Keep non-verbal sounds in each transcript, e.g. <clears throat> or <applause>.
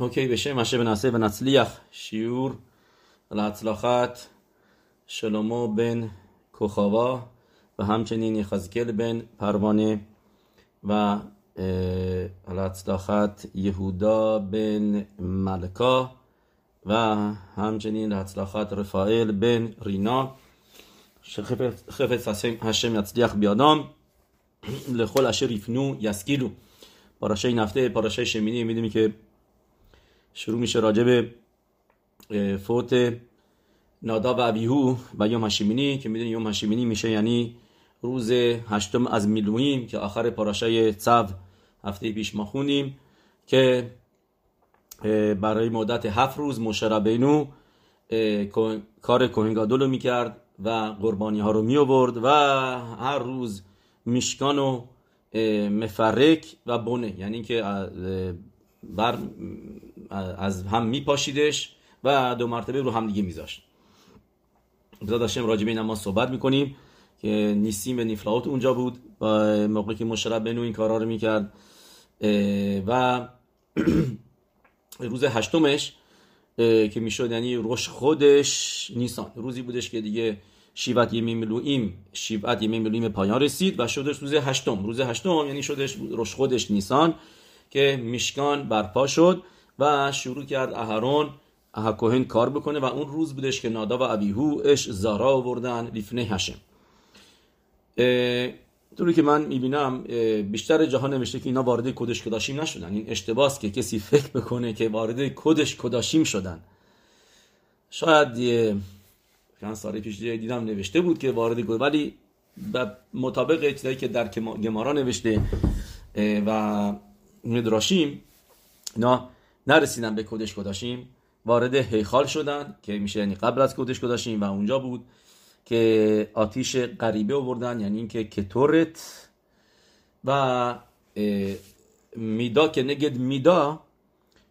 אוקיי, בשם השם ונעשה ונצליח, שיעור להצלחת שלמה בן כוכבה והמצ'נין יחזקאל בן פרוונה ולהצלחת יהודה בן מלכה והמצ'נין להצלחת רפאל בן רינה שחפץ השם יצליח בידם לכל אשר יפנו ישכילו פרשי נפתה, פרשי שמיני, הם כ... شروع میشه راجع به فوت نادا و ابیهو و یوم هشیمینی که می‌دونی یوم هشیمینی میشه یعنی روز هشتم از میلویم که آخر پاراشای صف هفته پیش ما خونیم که برای مدت هفت روز مشربینو کار کوهنگادولو می‌کرد و قربانی ها رو می آورد و هر روز میشکان و مفرک و بونه یعنی که بر از هم میپاشیدش و دو مرتبه رو هم دیگه میذاشت. بزاد هاشم راجب این ما صحبت می‌کنیم که نیسیم نیفلاوت اونجا بود. و موقعی که مشرب بنو این کارا رو می‌کرد. و <clears throat> روز هشتمش که می‌شد یعنی روش خودش نیسان. روزی بودش که دیگه شیوت یمی ملویم شیوت یمی ملویم پایان رسید و شدش روز هشتم. روز هشتم یعنی شدش روش خودش نیسان. که میشکان برپا شد و شروع کرد اهرون اهکوهن کار بکنه و اون روز بودش که نادا و ابیهو اش زارا آوردن لیفنه هشم. طوری که من می‌بینم بیشتر جهان نوشته که اینا وارد کدش کداشیم نشدن. این اشتباس که کسی فکر بکنه که وارد کدش کداشیم شدن. شاید یه چند سال پیش دیدم نوشته بود که وارد کد ولی مطابق چیزایی که در گمارا نوشته و مدراشیم اینا نرسیدن به کدش کداشیم وارد هیخال شدن که میشه یعنی قبل از کدش کداشیم و اونجا بود که آتیش غریبه آوردن یعنی اینکه کتورت و میدا که نگد میدا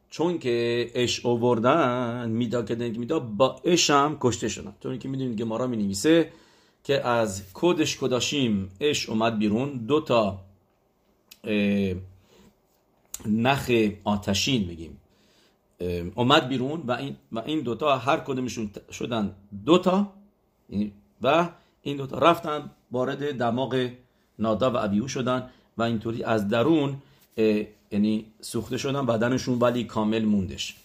چون که اش آوردن میدا که نگد میدا با اش هم کشته شدن. چون که می‌دونید گمارا می نویسه که از کدش کداشیم اش اومد بیرون. دو تا نخ آتشین بگیم اومد بیرون و این و این دوتا هر کدومشون شدن دوتا. و این دوتا رفتن وارد دماغ نادا و ابیو شدن و اینطوری از درون یعنی سوخته شدن بدنشون ولی کامل موندش.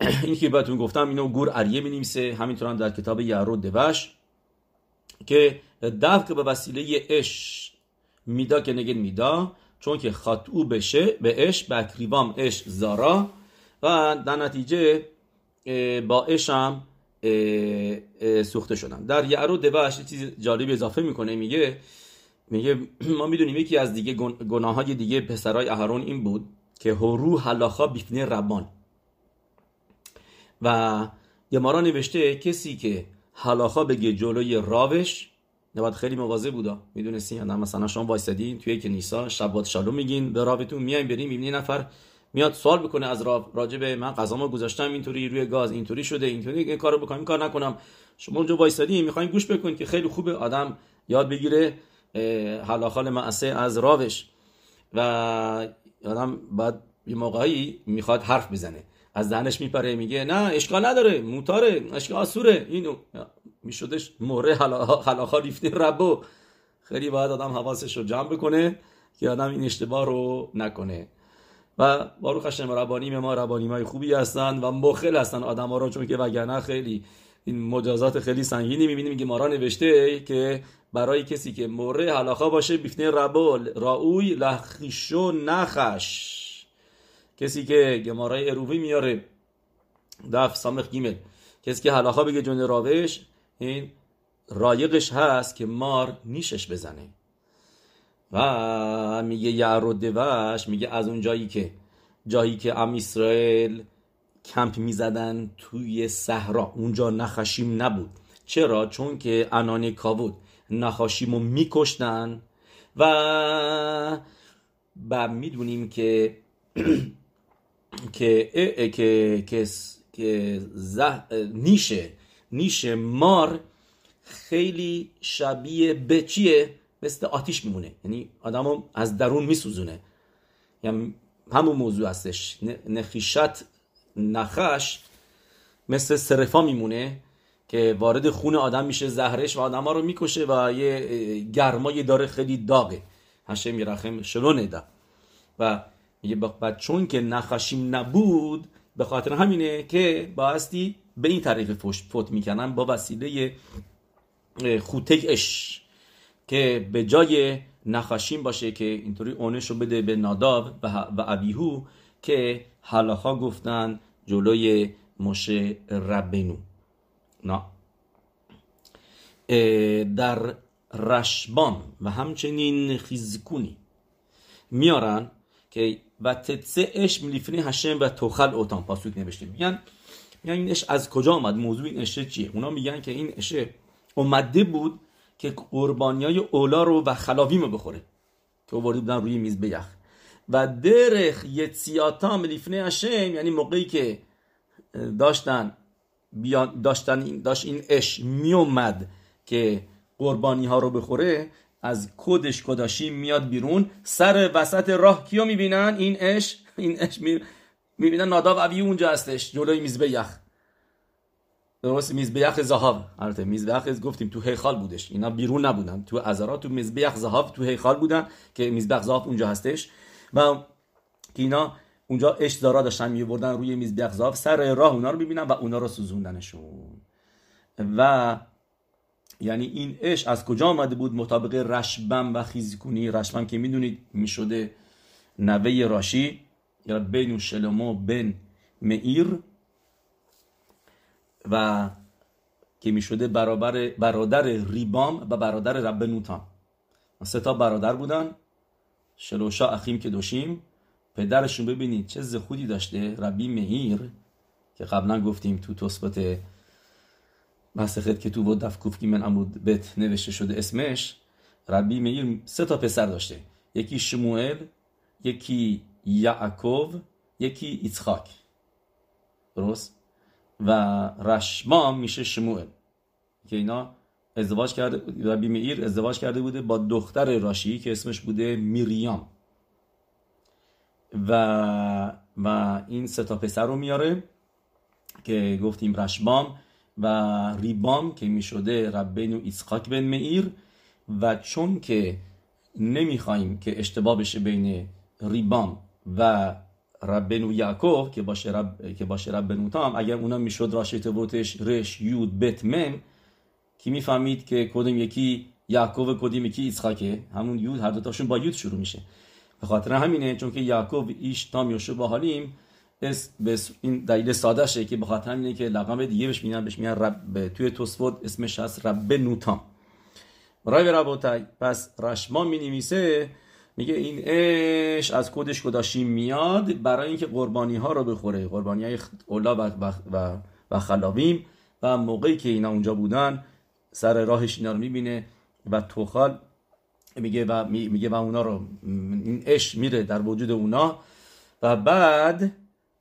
<clears throat> این که بهتون گفتم اینو گور اریه می نویسه همینطور هم در کتاب یارو دوش که دفق به وسیله اش میدا که نگه میدا چون که خاطو بشه به اش بکریبام اش زارا. و در نتیجه با اش هم سوخته شدن در یعرو دوش چیز جالبی اضافه می‌کنه میگه میگه ما می‌دونیم یکی از دیگه گناه های دیگه پسرای اهرون این بود که هرو حلاخا بیفنه ربان. و گمارا نوشته کسی که حلاخا بگه جلوی راوش نباید خیلی مواظب بودا. می‌دونستی؟ یا نه مثلا شما وایسادین توی کنیسا شبات شالوم میگین به راوتون میایم بریم می‌بینی نفر میاد سوال بکنه از راو راجع به من غذامو گذاشتم اینطوری روی گاز اینطوری شده اینطوری این کارو بکنم کار نکنم. شما اونجا وایسادین می‌خواین گوش بکنید که خیلی خوبه آدم یاد بگیره حلاخال معسه از راوش و آدم بعد یه موقعی می‌خواد حرف بزنه. از دهنش میپره میگه نه اشکال نداره موتاره اشکال آسوره اینو. میشدش موره حلاخا ریفته ربو خیلی باید آدم حواسش رو جمع بکنه که آدم این اشتباه رو نکنه. و باروخ هشم ربانی ما ربانی های خوبی هستن و مخل هستن آدم ها رو چون که وگرنه خیلی این مجازات خیلی سنگینی می‌بینیم. که مارا نوشته که برای کسی که موره حلاخا باشه بیفنه ربول راوی لخیشو نخش. کسی که گمارای ارووی میاره. دف سامخ گیمل. کسی که حلاخا بگه جون راوش این رایقش هست که مار نیشش بزنه. و میگه یعرو دوش میگه از اون جایی که جایی که ام اسرائیل کمپ می‌زدن توی صحرا اونجا نخشیم نبود. چرا؟ چون که انان کاود نخاشیم رو میکشتن و و می‌دونیم <clears throat> که که که که نیشه. نیش مار خیلی شبیه به چیه؟ مثل آتیش میمونه. یعنی آدمو از درون میسوزونه. یعنی همون موضوع هستش. نخیشت نخش مثل سرفا میمونه که وارد خون آدم میشه زهرش و آدم ها رو می‌کشه و یه گرمای داره خیلی داغه. هشم یرخم شلو نده و میگه چون که نخشیم نبود به خاطر همینه که بایستی به این طریق فوت می‌کنن با وسیله خوته اش که به جای نخشیم باشه که اینطوری اونش رو بده به ناداب و ابیهو که حلاخا گفتن جلوی مشه ربنو نه در رشبام و همچنین خیزکونی میارن که و تتسه اش ملیفنی هشم و توخل اوتان پاسوک نوشته. میگن میگن این اش از کجا آمد؟ موضوع این اشه چیه؟ اونا میگن که این اشه اومده بود که قربانی های اولا رو و خلاویم رو بخوره. که آورده بودن روی میز بیخ و درخ یتسیاتا ملیفنه هشم یعنی موقعی که داشتن داشتن داشت این اش میومد که قربانی ها رو بخوره از کدش کداشی میاد بیرون. سر وسط راه کیو می‌بینن؟ این اش این اش می... می‌بینن ناداب ابی اونجا هستش جلوی میزبه یخ. درست؟ میزبه یخ زهاب البته میزبه یخ گفتیم تو هیخال بودش. اینا بیرون نبودن. تو ازرا تو میزبه یخ زهاب تو هیخال بودن که میزبه یخ زهاب اونجا هستش. و اینا اونجا اش دارا داشتن میبردن روی میزبه یخ سر راه اونا رو ببینن و اونا رو سوزوندنشون. و یعنی این اش از کجا آمده بود؟ مطابق رشبم و خیزیکونی رشبم که می‌دونید می‌شده نوه راشی. یا بین شلمو بن مئیر و که می‌شده برابر برادر ریبام و برادر رب نوتان سه تا برادر بودن شلوشا اخیم که دوشیم پدرشون ببینید چه زخودی داشته ربی مهیر که قبلا گفتیم تو توسبت مسخت که تو بود دف من عمود بت نوشته شده اسمش ربی میر سه تا پسر داشته یکی شموئل یکی یعقوب یکی ایتخاک درست و رشمام میشه شموئل که اینا ازدواج کرده ربی میر ازدواج کرده بوده با دختر راشی که اسمش بوده میریام. و و این سه تا پسر رو میاره که گفتیم رشمام و ریبام که می شده ربین و بن مئیر. و چون که نمی‌خوایم که اشتباه بشه بین ریبام و ربن و یعقوب که باشه رب که باشه ربن تام اگر اونا می‌شد راشت بوتش رش یود بت مم کی می‌فهمید که کدوم یکی یعقوب کدوم یکی ایسخاکه همون یود هر دو تاشون با یود شروع میشه. به خاطر همینه چون که یعقوب ایش تام یوشو با حالیم اس بس این دلیل ساده شه که بخاطر اینه که لقب دیگه بهش میگن بهش میگن رب توی توسفود اسمش هست رب نوتام رای ربوتای پس رشما می نویسه میگه این اش از کدش کداشی میاد برای اینکه قربانی ها رو بخوره. قربانی های اولا و, و, و, خلاویم و موقعی که اینا اونجا بودن سر راهش اینا رو می‌بینه و توخال میگه و میگه و اونا رو این اش میره در وجود اونا و بعد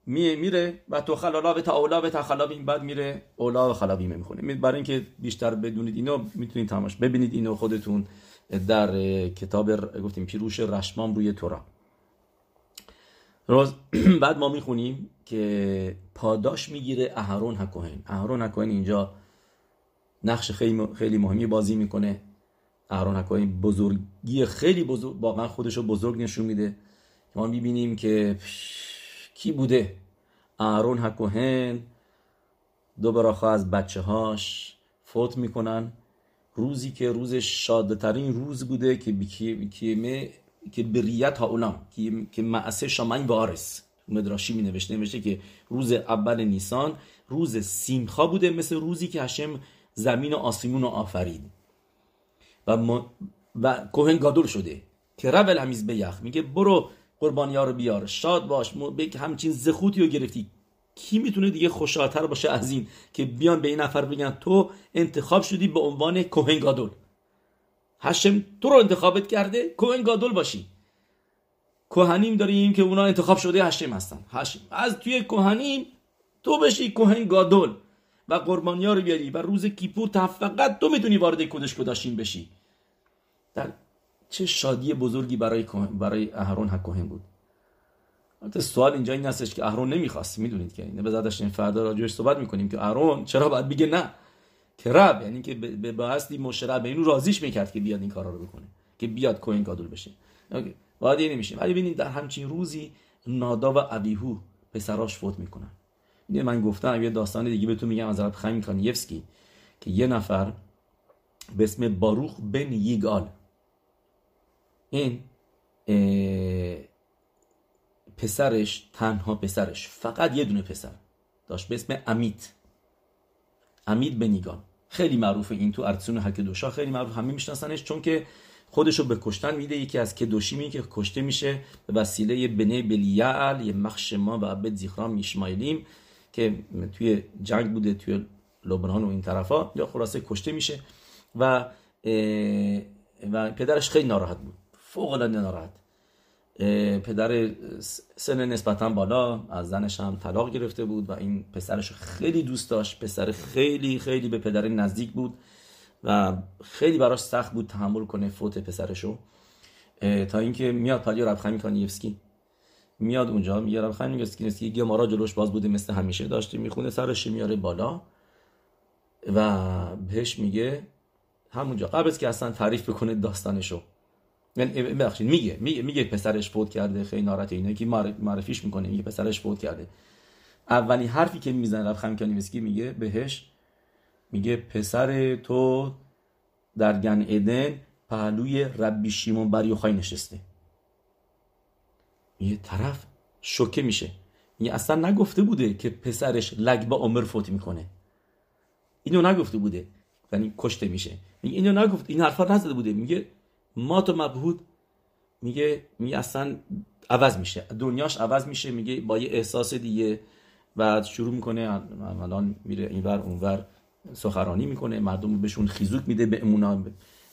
می میره و تو خلالا و تا اولا و تا این بعد میره اولا و خلاوی می‌خونه. برای اینکه بیشتر بدونید اینو می‌تونید تماش ببینید اینو خودتون. در کتاب گفتیم پیروش رشمام روی تورا. روز <clears throat> بعد ما می‌خونیم که پاداش می‌گیره اهرون هکوهن اهرون هکوهن اینجا نقش خیلی مهمی بازی می‌کنه. اهرون هکوهن بزرگی خیلی بزرگ واقعا خودش رو بزرگ نشون میده. ما می‌بینیم که کی بوده؟ آرون هکوهن دو براخا از بچه هاش فوت می‌کنن. روزی که روز شادترین روز بوده که که که بریت ها اولام که معسه شامن وارس مدراشی می نوشته نوشته که روز اول نیسان روز سیمخا بوده مثل روزی که هشم زمین و آسیمون رو آفرید. و, و کوهن گادور شده که رول همیز بیخ میگه برو قربانی ها رو بیار شاد باش به همچین زخوتی رو گرفتی. کی می‌تونه دیگه خوشحالتر باشه از این که بیان به این نفر بگن تو انتخاب شدی به عنوان کوهن گادول؟ هشم تو رو انتخابت کرده کوهن گادول باشی. کوهنیم داریم که اونا انتخاب شده هشم هستن. هشم از توی کوهنیم تو بشی کوهن گادول و قربانی ها رو بیاری و روز کیپور فقط تو می‌تونی وارد کدش کداشین بشی. در چه شادی بزرگی برای برای اهرون کوهن بود. البته سوال اینجا این هستش که اهرون نمی‌خواست می‌دونید که اینه به این فردا راجعش صحبت می‌کنیم که اهرون چرا باید بگه نه؟ که رب یعنی که به باستی مشرب اینو راضیش می‌کرد که بیاد این کارا رو بکنه که بیاد کوین گادول بشه. اوکی وارد نمیشه ولی ببینید در همچین روزی نادا و ابیهو پسراش فوت می‌کنن. این من گفتم یه داستان دیگه بهتون میگم از رب کانیفسکی که یه نفر به اسم باروخ بن یگال این پسرش تنها پسرش فقط یه دونه پسر داشت به اسم امیت امید بنیگان خیلی معروفه این تو ارتسون هکدوشا خیلی معروف. همه میشناسنش چون که خودشو به کشتن میده یکی از کدوشیمی که کشته میشه به وسیله بنه بلیعل یه مخشما و عبد زیخرام میشمایلیم که توی جنگ بوده توی لبنان و این طرفا. یا خلاصه کشته میشه و و پدرش خیلی ناراحت بود. فوق العاده ناراحت. پدر سن نسبتا بالا از زنش هم طلاق گرفته بود و این پسرش خیلی دوست داشت. پسر خیلی خیلی به پدر نزدیک بود و خیلی براش سخت بود تحمل کنه فوت پسرشو. تا اینکه میاد پالی ربخمی کانیفسکی میاد اونجا میگه ربخمی کانیفسکی گمارا جلوش باز بوده مثل همیشه داشته. می‌خونه سرش میاره بالا و بهش میگه همونجا قبل که اصلا تعریف بکنه داستانشو. ببخشید میگه میگه میگه پسرش فوت کرده خیلی ناراحت اینه که معرفیش می‌کنه میگه پسرش فوت کرده. اولین حرفی که می‌زنه رب خمیکانی میگه بهش میگه پسر تو در گن ادن پهلوی ربی شیمون بریوخای نشسته. یه طرف شوکه میشه. میگه اصلا نگفته بوده که پسرش لگ با عمر فوت می‌کنه. اینو نگفته بوده. یعنی کشته میشه. میگه اینو نگفت این حرفا نزده بوده. میگه ما تو مبهود میگه میگه اصلا عوض میشه. دنیاش عوض میشه میگه با یه احساس دیگه و شروع می‌کنه الان میره اینور اونور سخرانی می‌کنه مردم بهشون خیزوک میده به امونا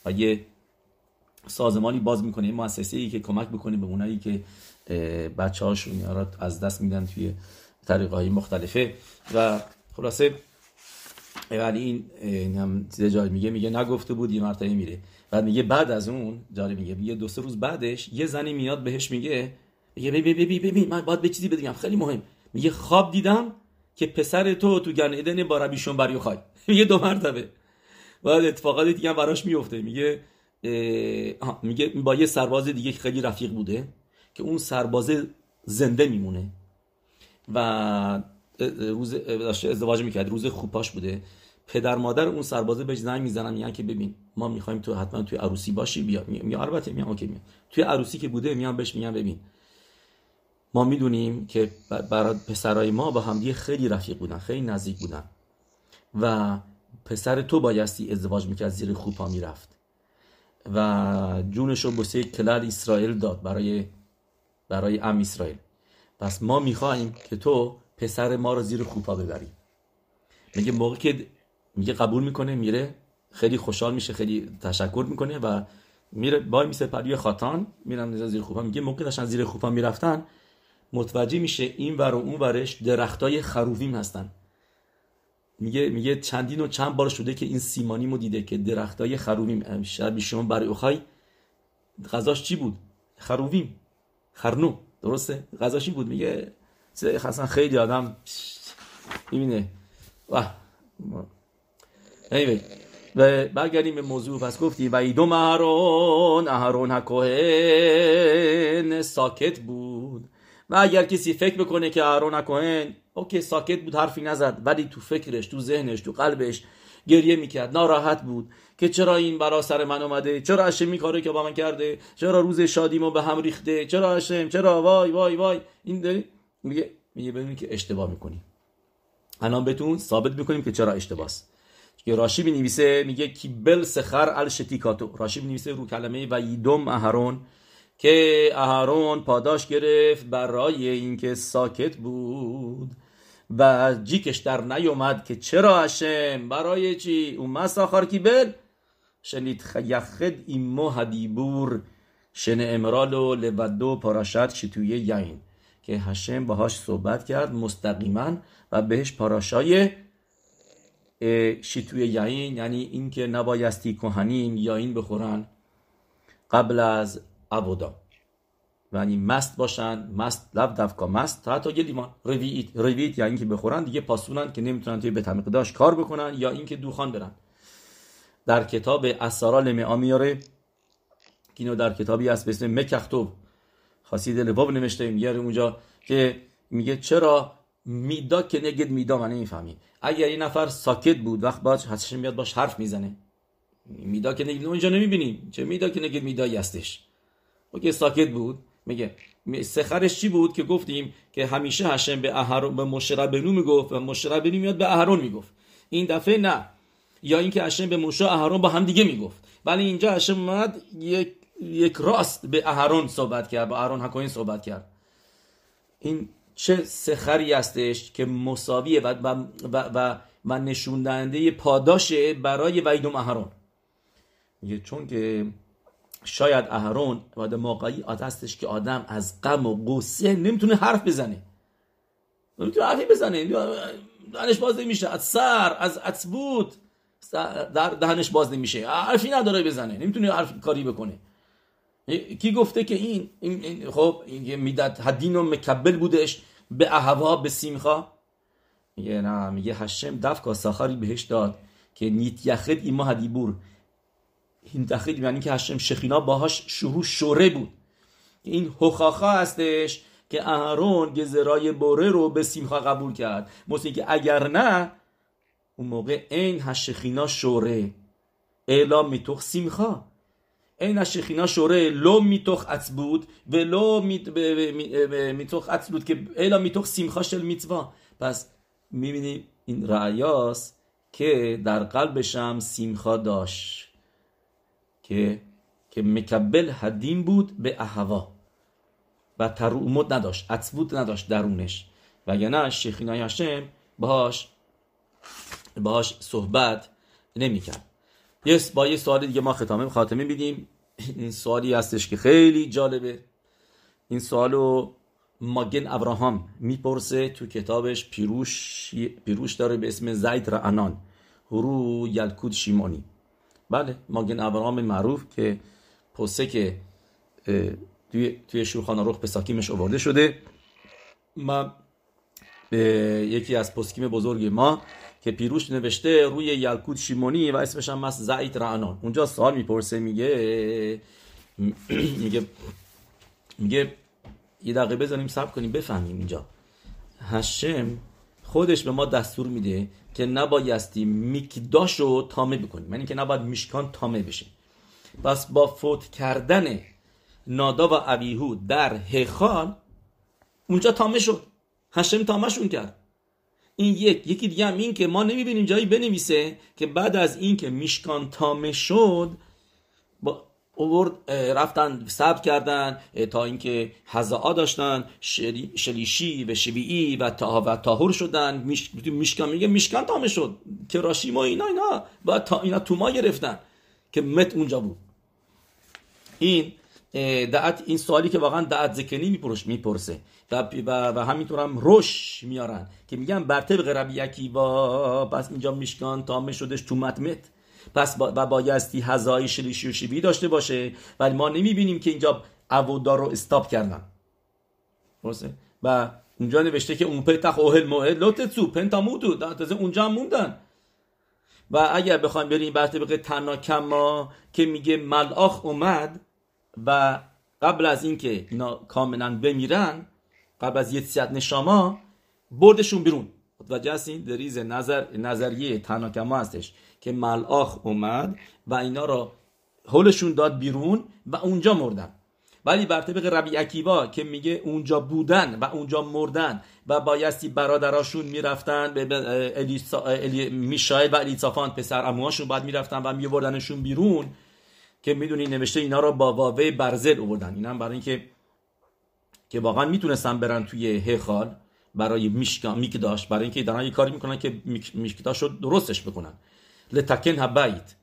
و یه سازمانی باز می‌کنه مؤسسه ای که کمک بکنه به اونایی که بچه هاشون از دست میدن توی طریقه های مختلفه. و خلاصه ولی این هم جای میگه میگه نگفته بود یه مرتبه میره. بعد میگه بعد از اون جالب میگه یه دو سه روز بعدش یه زنی میاد بهش میگه میگه ببین ببین ببین من باید به چیزی بگم خیلی مهم. میگه خواب دیدم که پسر تو تو گن ادن با ربیشون بریو خای. <laughs> میگه دو مرتبه. بعد اتفاقات دیگه هم براش میفته. میگه میگه با یه سرباز دیگه خیلی رفیق بوده که اون سرباز زنده میمونه. و روز ازدواج می‌کرد. روز خوباش بوده. پدر مادر اون سربازه بهش زنگ می‌زنن میگن که ببین ما می‌خوایم تو حتما توی عروسی باشی بیا میگه البته میگم اوکی میام. توی عروسی که بوده میان بهش میگن ببین. ما می‌دونیم که برای پسرای ما با هم خیلی رفیق بودن خیلی نزدیک بودن. و پسر تو بایستی ازدواج می‌کرد زیر خوپا می‌رفت. و جونش رو بسه کلال اسرائیل داد برای برای ام اسرائیل. پس ما می‌خوایم که تو پسر ما رو زیر خوپا ببری. میگه موقع که میگه قبول می‌کنه میره خیلی خوشحال میشه خیلی تشکر می‌کنه و میره بای میسه پروی خاتان میرن زیر خوپا. میگه موقع داشتن زیر خوپا می‌رفتن متوجه میشه این ور و اون ورش درختای خروویم هستن. میگه میگه چندین و چند بار شده که این سیمانی مو دیده که درختای خروویم شبی شما برای اخای. غذاش چی بود؟ خروویم خرنو. درسته؟ غذاشی بود؟ میگه اصلا خیلی آدم می‌بینه. و anyway. و برگردیم به موضوع. پس گفتی و ایدو اهرون اهرون هکوهن ساکت بود. و اگر کسی فکر بکنه که اهرون هکوهن اوکی ساکت بود حرفی نزد ولی تو فکرش تو ذهنش تو قلبش گریه می‌کرد ناراحت بود که چرا این برا سر من اومده؟ چرا هشم این کاره که با من کرده؟ چرا روز شادیمو به هم ریخته؟ چرا هشم چرا؟ وای وای وای. این داری؟ میگه میگه ببینید که اشتباه می‌کنی. الان بهتون ثابت می‌کنیم که چرا اشتباهست که راشی نویسه میگه کی بل سخر ال شتیکاتو راشی نویسه رو کلمه و یدوم اهرون که اهرون پاداش گرفت برای اینکه ساکت بود و جیکش در نیومد که چرا هشم برای چی؟ اون مساخار کی بل؟ شنید خیخد ایمو هدیبور شن امرالو لودو پاراشت شتوی یین که هشم باهاش صحبت کرد مستقیما و بهش پاراشای شیتوی یعین یعنی اینکه نبایستی کهنیم یا این بخورن قبل از عبودا یعنی مست باشن مست لب دفکا مست. حتی یه لیوان رویت رویت یعنی اینکه بخورن دیگه پاسونن که نمی‌تونن توی به داشت کار بکنن یا اینکه دوخان برن. در کتاب اسرار لمعا میاره اینو در کتابی هست به اسم مکختوب خاصید لباب نوشته میاره اونجا که میگه چرا میدا نگید میدا من نمی‌فهمی. اگر این نفر ساکت بود وقت باش هستش میاد باش حرف می‌زنه. میدا که نگید اونجا نمی‌بینیم چه میدا که نگید میدایی هستش. اوکی ساکت بود میگه سخرش چی بود که گفتیم که همیشه هشم به اهرون به مشربنو می‌گفت و مشربنو میاد به اهرون می‌گفت. این دفعه نه. یا اینکه هشم به موشا اهرون با هم دیگه می‌گفت. ولی اینجا هشم اومد یک یک راست به اهرون صحبت کرد با اهرون حکوین صحبت کرد. این چه سخری هستش که مساویه و, و, و, و, و نشون دهنده پاداشه برای ویدوم اهرون میگه چون که شاید اهرون و موقعی هستش که آدم از غم و قصه نمی‌تونه حرف بزنه. نمی‌تونه حرفی بزنه. دهنش باز نمیشه. از سر از عصبوت در دهنش باز نمیشه. حرفی نداره بزنه. نمی‌تونه حرف کاری بکنه. کی گفته که این, این خب این میدت حدین و مکبل بودش به اهوا به سیمخا. میگه نه میگه هشم دفکا ساخاری بهش داد که نیت یخد ایما هدیبور این تخیل یعنی که هشم شخینا باهاش شهو شوره بود. این هخاخا هستش که اهرون گزرای بوره رو به سیمخا قبول کرد. مثل که اگر نه اون موقع این هشخینا شوره. الا میتوخ سیمخا. این هشخینا شوره لو میتوخ بود و لو میتوخ بود که الا میتوخ سیمخا شل میتوا پس می‌بینیم این رعیاس که در قلبشم سیمخا داشت که که مکبل حدیم بود به اهوا و ترومت نداشت عطبوت نداشت درونش و نه شیخینای هشم باهاش باهاش صحبت نمی‌کرد یه با یه سوال دیگه ما ختامه خاتمه میدیم. این سوالی هستش که خیلی جالبه. این سوالو ماگن ابراهام می‌پرسه تو کتابش پیروش پیروش داره به اسم زید رعنان هرو یلکود شیمانی بله ماگن ابراهام معروف که که توی توی شورخانه روخ به آورده شده. ما یکی از پسکیم بزرگ ما که پیروش نوشته روی یلکود شیمونی و اسمش هم هست زعید رعنان. اونجا سوال می‌پرسه میگه <clears throat> میگه میگه یه دقیقه بزنیم سب کنیم بفهمیم اینجا. هشم خودش به ما دستور میده که نبایستی میکداش رو تامه بکنیم. یعنی که نباید میشکان تامه بشه. پس با فوت کردن نادا و عبیهو در هخال اونجا تامه شد. هشم تامهشون کرد. این یک یکی دیگه هم این که ما نمی‌بینیم جایی بنویسه که بعد از این که میشکان تامه شد با اوورد رفتن ثبت کردن تا اینکه حزاء داشتن شلیشی و شبیعی و تا و تاهور شدن میش... میشکان میگه میشکان تامه شد. کراشی ما اینا اینا بعد تا اینا تو ما گرفتن که مت اونجا بود. این دعت این سوالی که واقعا دعت زکنی می‌پرسه. و, و, همینطور هم روش میارن که میگن بر طبق ربی با پس اینجا میشکان تامه شدش تو متمت. پس با و بایستی هزای شلیشی و شیبی داشته باشه ولی ما نمی‌بینیم که اینجا عودا رو استاپ کردن. و اونجا نوشته که اون پتخ اوهل موهل لوتتسو پنتا موتو اونجا هم موندن. و اگر بخوایم بریم بر طبق تناکما که میگه ملاخ اومد و قبل از اینکه اینا کاملا بمیرن قبل از یه نشاما بردشون بیرون. متوجه هستین؟ دریز نظر نظریه تناکما هستش که ملاخ اومد و اینا را حلشون داد بیرون و اونجا مردن. ولی بر طبق ربی اکیوا که میگه اونجا بودن و اونجا مردن و بایستی برادراشون می‌رفتن به میشایل و الیصافان پسر اموهاشون باید می‌رفتن و میوردنشون بیرون که می‌دونی نوشته اینا را با واوه برزل اینا هم برای اینکه که واقعا می‌تونستن برن توی هخال برای میکداش برای اینکه دارن یه کاری می‌کنن که میکداش رو درستش بکنن. لتکن هبایت.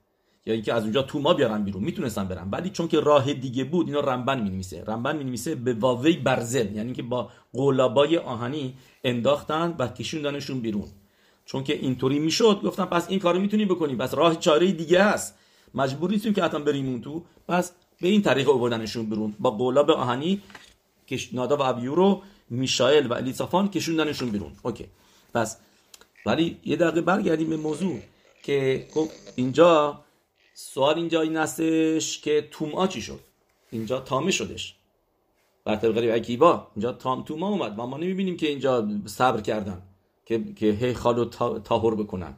یا اینکه از اونجا تو ما بیارن بیرون. می‌تونستن برن. ولی چون که راه دیگه بود اینا رنبن می‌نویسه. رنبن می‌نویسه به واوی برزل. یعنی که با قولابای آهنی انداختن و کشوندنشون بیرون. چون که اینطوری می‌شد گفتن پس این کارو می‌تونی بکنی. پس راه چاره دیگه هست. مجبور که حتما بریم اون تو. پس به این طریق آوردنشون بیرون. با قولاب آهنی ناداب و ابیو رو میشائل و الیصافان کشوندنشون بیرون. اوکی. پس ولی یه دقیقه برگردیم به موضوع که خب اینجا سوال اینجا این هستش که تومعا چی شد. اینجا تامه شدش. بر طبق عکیبا اینجا تام توما اومد. و ما نمی‌بینیم که اینجا صبر کردن که که هی خالو تاهر بکنن.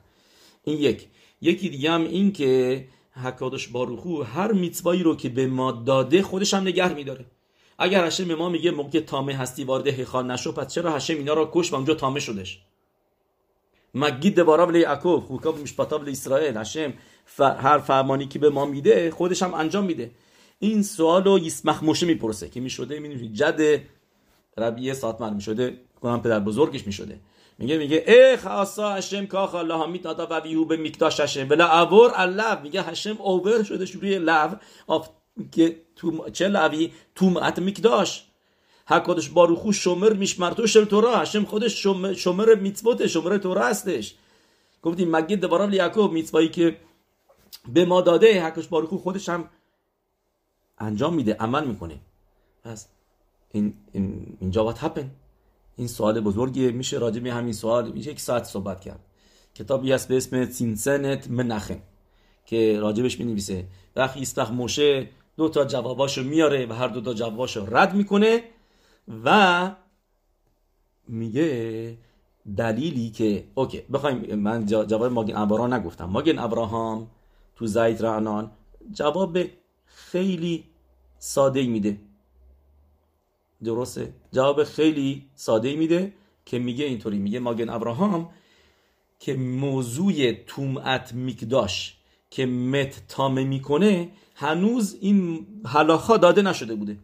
این یک. یکی دیگه هم این که حکادش باروخو هر میتوایی رو که به ما داده خودش هم نگه میداره. اگر هشم به ما میگه موقع تامه هستی وارد هیخال نشو پس چرا هشم اینا رو کش و اونجا تامه شدش؟ مگید دوارا بلی یعقوب خوکاب مشپتا بلی اسرائیل هشم هر فرمانی که به ما میده خودش هم انجام میده. این سوال رو یسمخ موشه می‌پرسه که می‌شده می‌دونی جد ربیه ساتمر می‌شده کنم پدر بزرگش می‌شده. میگه میگه ای خاصا هشم کاخ الله همیت نادا و ویهو به میکداش هشم. ولی اور اللو میگه هشم اوور شده روی لو چه لوی؟ تومعت میکداش حکادش باروخو شمر میشمرتو شل تورا. هشم خودش شمر, شمر میتوته شمر تورا هستش. گفتیم مگید دوارا لیاکوب میتوایی که به ما داده حکاش باروخو خودش هم انجام میده عمل می‌کنه. پس این, این اینجا وات هپن این سوال بزرگیه. میشه راجع به همین سوال یک ساعت صحبت کرد. کتابی هست به اسم سینسنت منخم که راجبش می نویسه وقتی ایستخ موشه دو تا جواباشو میاره و هر دو تا جواباشو رد می‌کنه و میگه دلیلی که اوکی بخوایم من جواب ماگن ابرا نگفتم. ماگن ابراهام تو زید رعنان جواب خیلی ساده میده. درسته؟ جواب خیلی ساده میده که میگه اینطوری میگه ماگن ابراهام که موضوع تومعت میکداش که مت تامه می‌کنه هنوز این حلاخا داده نشده بوده.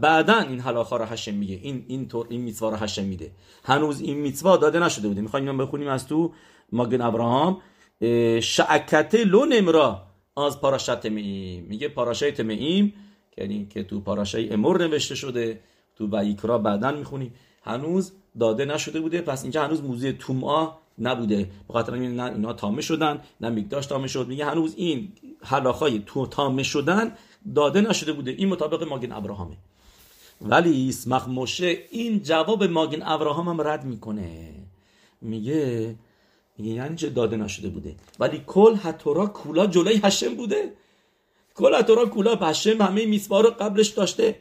بعدا این حلاخا رو هشم میگه. این این طور این میتوا رو هشم میده. هنوز این میتوا داده نشده بوده. می‌خوایم اینو بخونیم از تو ماگن ابراهام. شعکته لو نمرا از پاراشت می میگه پاراشت میم یعنی که تو پاراشای امور نوشته شده. تو ویکرا بعدا می‌خونی هنوز داده نشده بوده. پس اینجا هنوز موزه تومآ نبوده. به خاطر نه اینا تامه شدن نه میگداش تامه شد. میگه هنوز این حلاخای تو تامه شدن داده نشده بوده. این مطابق ماگن ابراهامه. ولی اسمخ موشه این جواب ماگن ابراهام هم رد می‌کنه. میگه میگه یعنی چه داده نشده بوده؟ ولی کل حتورا کولا جلوی هشم بوده. کل تورا کولا هشم همه میسوا رو قبلش داشته.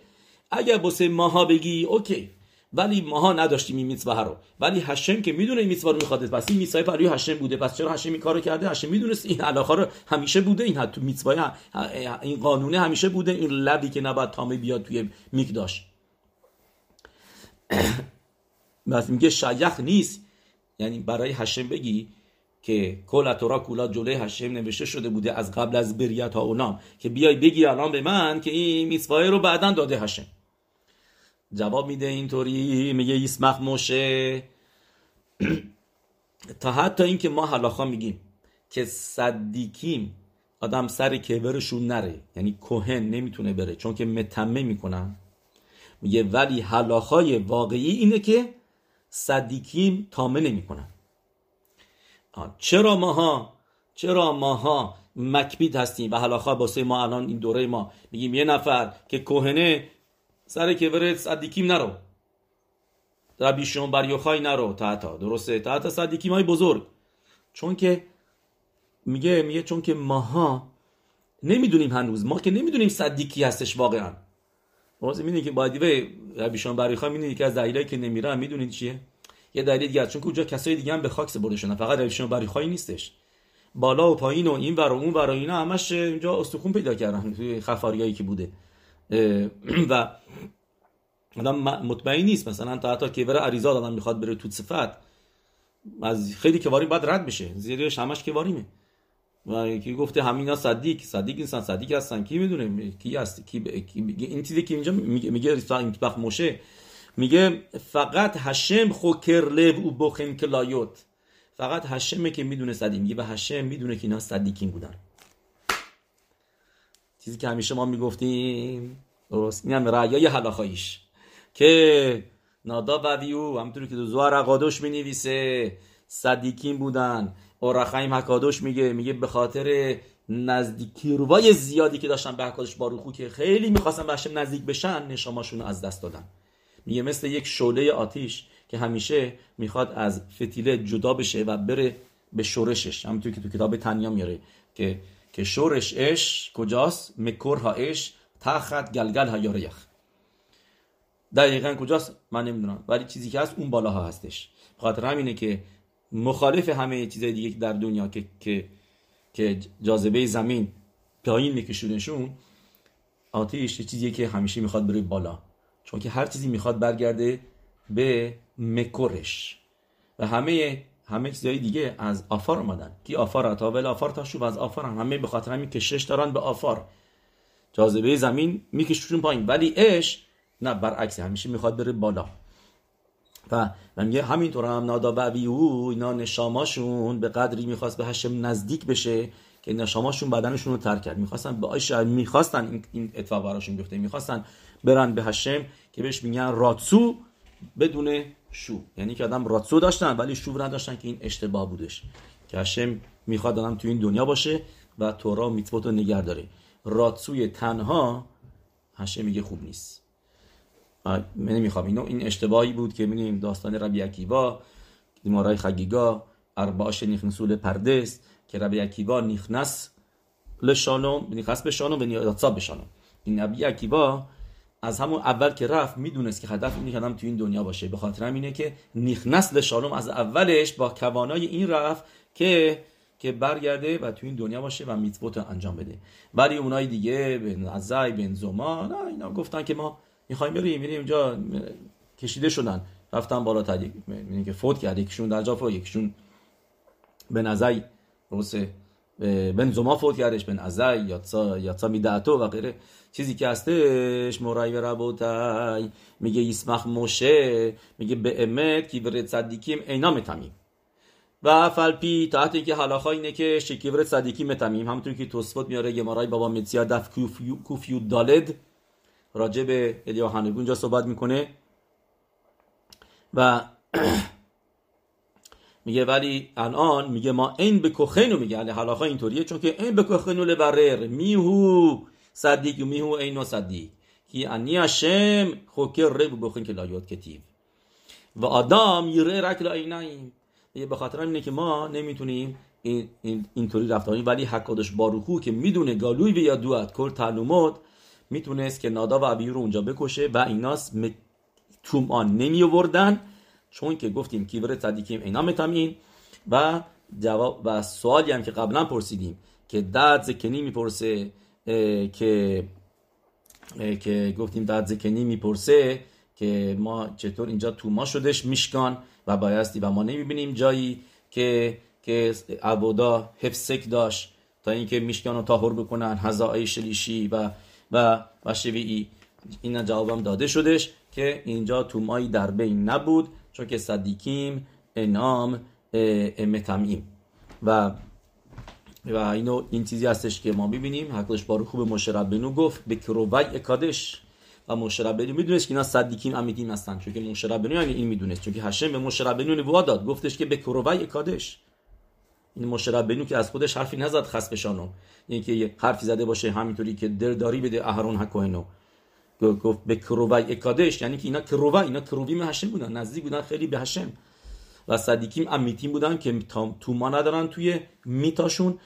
اگر بسه ماها بگی اوکی. ولی ماها نداشتیم این رو. ولی هشم که می‌دونه این میتوا رو می‌خواد پس این میتوا پروی هشم بوده. پس چرا هشم این کارو کرده؟ هشم می‌دونست این علاقه رو همیشه بوده. این تو میتوا این قانونه همیشه بوده. این لبی که نباید تامه بیاد توی میکداش <clears throat> بس میگه شیخ نیست. یعنی برای هشم بگی که کل تورا کولا جلوی هشم نوشته شده بوده از قبل از بریت ها اونام که بیای بگی الان به من که این میسوای رو بعدا داده هشم جواب میده اینطوری میگه ایسمخ موشه. <clears throat> تا حتی اینکه ما حلاخا میگیم که صدیکیم آدم سر کبرشون نره. یعنی کوهن نمی‌تونه بره چون که متمه می‌کنن. میگه ولی حلاخای واقعی اینه که صدیکیم تامه نمی‌کنن. چرا ماها؟ چرا ماها مکبید هستیم و حلاخا باسه ما الان این دوره ما؟ میگیم یه نفر که کوهنه سر کبر صدیکیم نرو. ربی شون بر یوخای نرو تحتا درسته. تحتا صدیکیم های بزرگ. چون که میگه میگه چون که ماها نمی‌دونیم هنوز. ما که نمی‌دونیم صدیکی هستش واقعا. درسته؟ می‌دونی که باید به ربی شون بر یوخای می‌دونی که از دلیلایی که نمیرن. می‌دونید چیه؟ یه دلیل دیگه چون که اونجا کسای دیگه هم به خاک سپرده شدن. فقط ربی شون بر نیستش. بالا و پایین و این ور و اون ور و اینا همش اینجا استخون پیدا کردن. توی خفاریایی که بوده. <clears throat> و آدم مطمئن نیست. مثلا تا حتی که بره عریضا آدم می‌خواد بره تو صفت از خیلی کواریم باید رد بشه. زیرش همش کواریمه و کی گفته همینا صدیق. صدیق انسان صدیق هستن. کی می‌دونه؟ کی هست کی, ب... کی این چیزی که اینجا میگه میگه بخ موشه. میگه فقط هشم خوکر لب و بخن کلایوت فقط هشمه که می‌دونه صدیق. میگه و هشم می‌دونه که اینا صدیقین بودن. چیزی که همیشه ما می‌گفتیم. درست. این هم رعیای حلاخاییش. که نادا و ویو همطوری که دو زوار اقادوش می نویسه صدیکین بودن. اورخایم حکادوش میگه میگه به خاطر نزدیکی روای زیادی که داشتن به حکادش باروخو که خیلی می‌خواستن به هشم نزدیک بشن نشاماشون از دست دادن. میگه مثل یک شعله آتیش که همیشه می‌خواد از فتیله جدا بشه و بره به شورشش. همونطور که تو کتاب تنیا میاره که که شورش اش کجاست؟ مکور ها اش تخت گلگل ها یاریخ دقیقا کجاست؟ من نمی‌دونم. ولی چیزی که هست اون بالاها هستش. خاطر همینه که مخالف همه چیزای دیگه در دنیا که که که جاذبه زمین پایین میکشونشون آتیش چیزیه که همیشه می‌خواد بره بالا. چون که هر چیزی می‌خواد برگرده به مکورش و همه همه چیزای دیگه از آفار اومدن. کی آفار تا ول آفار تا شوب از آفار هم. همه به خاطر همین کشش دارن به آفار. جاذبه زمین میکششون پایین. ولی اش نه برعکس همیشه می‌خواد بره بالا. و میگه همینطور هم نادا و او اینا نشاماشون به قدری می‌خواست به هشم نزدیک بشه که نشاماشون بدنشون رو ترک کرد. می‌خواستن به آیش می‌خواستن این اتفاق براشون بیفته. می‌خواستن برن به هشم که بهش میگن راتسو. بدون شو. یعنی که آدم راتسو داشتن ولی شو نداشتن که این اشتباه بودش. که هشم می‌خواد آدم تو این دنیا باشه و تورا میتوت رو نگر داره. راتسوی تنها هشم میگه خوب نیست. من نمی‌خوام. اینو این اشتباهی بود که میگیم داستان ربی عکیبا دیمارای خگیگا ارباش نیخنسول پردس که ربی عکیبا نیخنس لشانم نیخنس به شانم و نیادسا به شانم این ربی عکیبا از همون اول که رفت می‌دونست که هدف اینه که آدم تو این دنیا باشه. به خاطر اینه که نیخنس لشانم از اولش با کوانای این رفت که که برگرده و تو این دنیا باشه و میتبوت انجام بده. ولی اونای دیگه بن عزای بن زما نه اینا گفتن که ما می‌خوایم بریم میریم اونجا کشیده شدن. رفتن بالا تدیک یعنی که فوت کرد. یکیشون در جا فوت یکیشون به نزای روس بن زما فوت کردش بن ازای یاتسا یاتسا میدعتو و غیره. چیزی که هستش مرای و ربوتای میگه یسمخ موشه میگه به امت کی برد صدیکیم اینا متمیم و فلپی تحت اینکه حلاخا اینه که شکیور صدیکی متمیم همونطور که توسفت میاره گمارای بابا متسیا دف کوفیو دالد راجع به الیا هنگون جا صحبت می‌کنه. و <clears throat> میگه ولی الان میگه ما این به میگه. علی حلاخا اینطوریه چون که این به کخینو لبرر میهو صدیق میهو اینو صدیق. کی انی هشم خوکر رب بخین که لایات کتیب. و آدم یره رکل ایناییم میگه به خاطر اینه که ما نمی‌تونیم این اینطوری رفتاری ولی حکادش باروخو که می‌دونه گالوی و یا دوات کل تعلومات می‌تونست که نادا و ابیو رو اونجا بکشه و ایناس م... توم آن نمی آوردن چون که گفتیم کیور صدیکیم اینا متامین و جواب و سوالی هم که قبلا پرسیدیم که داد زکنی می‌پرسه که که گفتیم داد زکنی می‌پرسه که ما چطور اینجا توما شدش میشکان و بایستی و ما نمی‌بینیم جایی که که عبودا حفظک داشت تا اینکه میشکان رو تاهر بکنن هزای شلیشی و و و شویی این جوابم داده شدش که اینجا تومایی در بین نبود. چون که صدیکیم انام متمیم و و اینو این چیزی هستش که ما ببینیم حقش بارو خوب مشربنو گفت به کروبای اکادش و مشربنو می‌دونست که اینا صدیکیم امیدین هستن. چون که مشربنو یعنی این می‌دونست. چون که هشم به مشربنو نبوت داد. گفتش که به کروبای اکادش این مشربنو که از خودش حرفی نزد خس بشانو این که یه حرفی زده باشه همینطوری که درداری بده اهرون حکوهنو گفت به کروبای اکادش یعنی که اینا کروبای اینا کروبیم هشم بودن نزدیک بودن خیلی به هشم. و صدیکیم امیتیم بودن که توما ندارن توی میتاشون.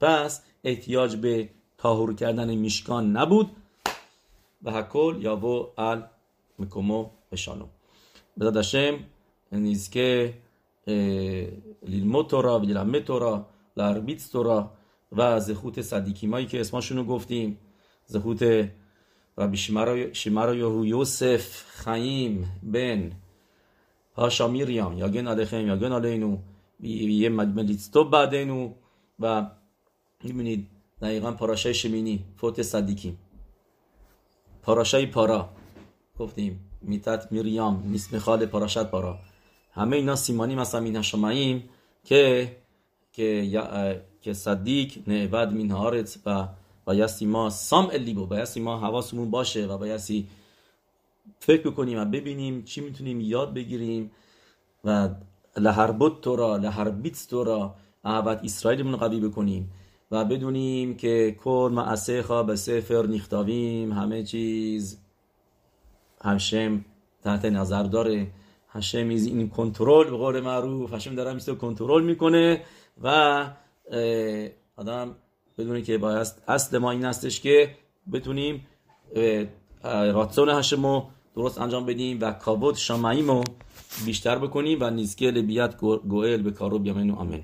پس احتیاج به تاهور کردن میشکان نبود. و هکل یا و ال مکومو بشانو. بزاد هشم نیزکه للمد تورا و للمد تورا لاربیت تورا و زخوت صدیکیمایی که اسمشون گفتیم. زخوت شمارا یهو یوسف خیم بن پاشا میریام یاگن علیخیم یاگن علیנו یه ملیتستو بعدینو و می‌بینید دقیقا پاراشای شمینی فوت صدیکیم پاراشای پارا گفتیم میتت میریام نیست میخال پاراشت پارا همه اینا سیمانی مثلا این شماییم که که که صدیق نعبد مین هارت و بایستی ما سام الیبو بایستی ما حواسمون باشه و بایستی فکر بکنیم و ببینیم چی می‌تونیم یاد بگیریم و لهربوت تو را لهربیت تو را احبت اسرائیلمون قوی بکنیم و بدونیم که کل معسه خواه به سفر نیختاویم همه چیز هشم تحت نظر داره. هشم این کنترل به قول معروف هشم داره میسته کنترل می‌کنه و آدم بدونه که باید اصل ما این هستش که بتونیم راتسون هشمو درست انجام بدیم و کابوت شامعیمو بیشتر بکنیم و نیزکه لبیت گوئل به کارو بیامنو آمین.